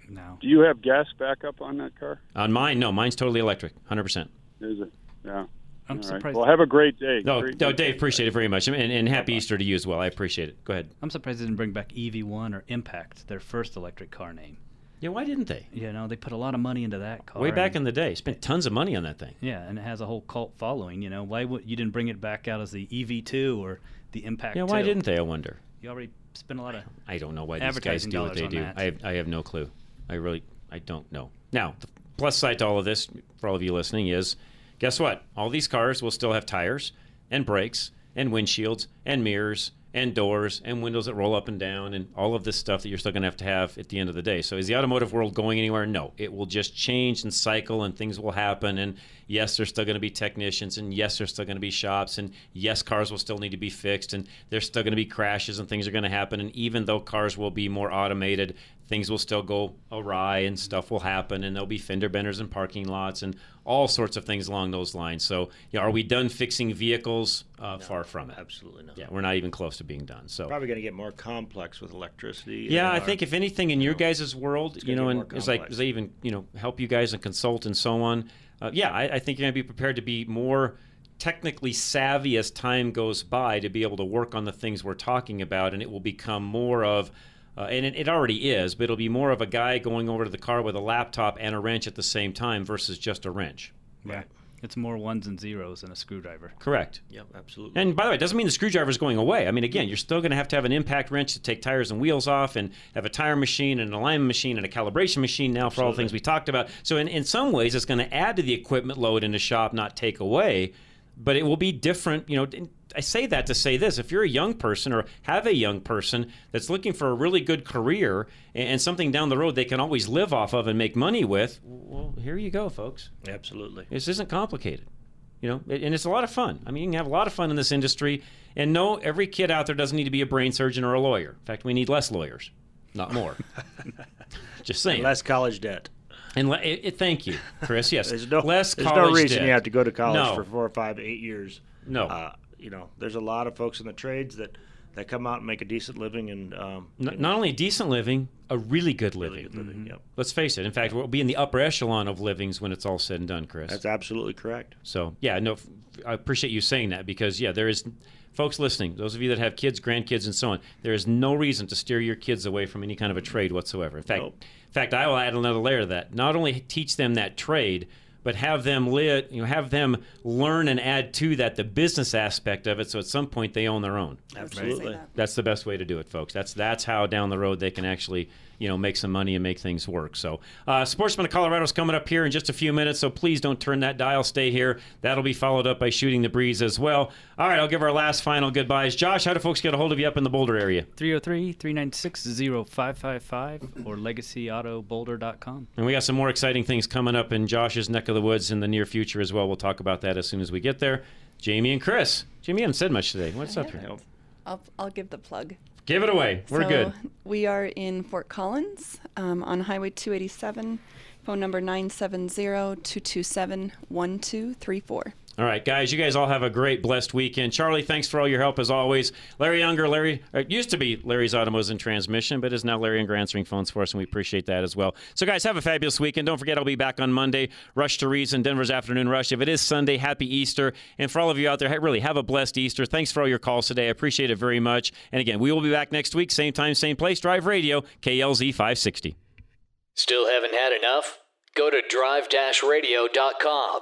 No. Do you have gas backup on that car? On mine, no, mine's totally electric, hundred percent. Is it? Yeah. I'm All right. surprised- Well, have a great day. No, Great no, day. Dave, appreciate it very much, and, and happy Easter to you as well. I appreciate it. Go ahead. I'm surprised they didn't bring back EV1 or Impact, their first electric car name. Yeah, why didn't they? You know, they put a lot of money into that car. Way back in the day, spent tons of money on that thing. Yeah, and it has a whole cult following. You know, why would you didn't bring it back out as the EV2 or the Impact? Yeah, why 2? didn't they? I wonder. You already spent a lot of. I don't know why these guys do what they do. that. I have, I have no clue. I really I don't know. Now, the plus side to all of this, for all of you listening, is guess what? All these cars will still have tires and brakes and windshields and mirrors and doors and windows that roll up and down and all of this stuff that you're still going to have to have at the end of the day. So is the automotive world going anywhere? No. It will just change and cycle and things will happen and yes, there's still going to be technicians and yes, there's still going to be shops and yes, cars will still need to be fixed and there's still going to be crashes and things are going to happen and even though cars will be more automated, things will still go awry and stuff will happen and there'll be fender benders in parking lots and all sorts of things along those lines. So, yeah, are we done fixing vehicles? Uh, far from it. Absolutely not. Yeah, we're not even close to being done. So, Probably going to get more complex with electricity. yeah, I our- think if anything in your guys' world, you gonna know, and more it's like complex. as they even you know help you guys and consult and so on. Uh, yeah, I, I think you're gonna be prepared to be more technically savvy as time goes by to be able to work on the things we're talking about, and it will become more of. Uh, and it, it already is, but it'll be more of a guy going over to the car with a laptop and a wrench at the same time versus just a wrench. Right. It's more ones and zeros than a screwdriver. Correct. Yep, absolutely. And by the way, it doesn't mean the screwdriver is going away. I mean, again, you're still going to have to have an impact wrench to take tires and wheels off, and have a tire machine, and an alignment machine, and a calibration machine now for all the things we talked about. So, in, in some ways, it's going to add to the equipment load in the shop, not take away. But it will be different. You know, I say that to say this: if you're a young person or have a young person that's looking for a really good career and, and something down the road they can always live off of and make money with, well, here you go, folks. Absolutely. This isn't complicated. You know, and it's a lot of fun. I mean, you can have a lot of fun in this industry. And no, every kid out there doesn't need to be a brain surgeon or a lawyer. In fact, we need less lawyers, not more. Just saying. And less college debt. And le- it, it- thank you, Chris. Yes, There's no, less there's college no reason debt. you have to go to college No. for four or five, eight years. No. Uh, you know, there's a lot of folks in the trades that, that come out and make a decent living and um, N- not only decent living, a really good living. Really good living, yep. Let's face it. In fact, we'll be in the upper echelon of livings when it's all said and done, Chris. That's absolutely correct. So yeah, no, I appreciate you saying that because yeah, there is, folks listening, those of you that have kids, grandkids, and so on, there is no reason to steer your kids away from any kind of a trade whatsoever. In fact, Nope. in fact, I will add another layer to that. Not only teach them that trade, but have them lit, you know, have them learn and add to that the business aspect of it. So at some point they own their own. Absolutely. That's the best way to do it, folks. That's that's how down the road they can actually, you know, make some money and make things work. So, uh, Sportsman of Colorado is coming up here in just a few minutes. So please don't turn that dial. Stay here. That'll be followed up by shooting the breeze as well. All right, I'll give our last final goodbyes. Josh, how do folks get a hold of you up in the Boulder area? 303 396 0555 or legacyautoboulder.com. And we got some more exciting things coming up in Josh's neck of the woods in the near future as well. We'll talk about that as soon as we get there. Jamie and Chris. Jamie, you haven't said much today. What's up here? I'll, I'll give the plug. Give it away. We're so good. We are in Fort Collins um, on Highway 287, phone number 970 227 1234. All right, guys, you guys all have a great, blessed weekend. Charlie, thanks for all your help as always. Larry Younger, Larry, uh, it used to be Larry's Automos and Transmission, but is now Larry Younger answering phones for us, and we appreciate that as well. So, guys, have a fabulous weekend. Don't forget, I'll be back on Monday. Rush to Reason, Denver's Afternoon Rush. If it is Sunday, happy Easter. And for all of you out there, really have a blessed Easter. Thanks for all your calls today. I appreciate it very much. And again, we will be back next week, same time, same place. Drive Radio, KLZ 560. Still haven't had enough? Go to drive-radio.com.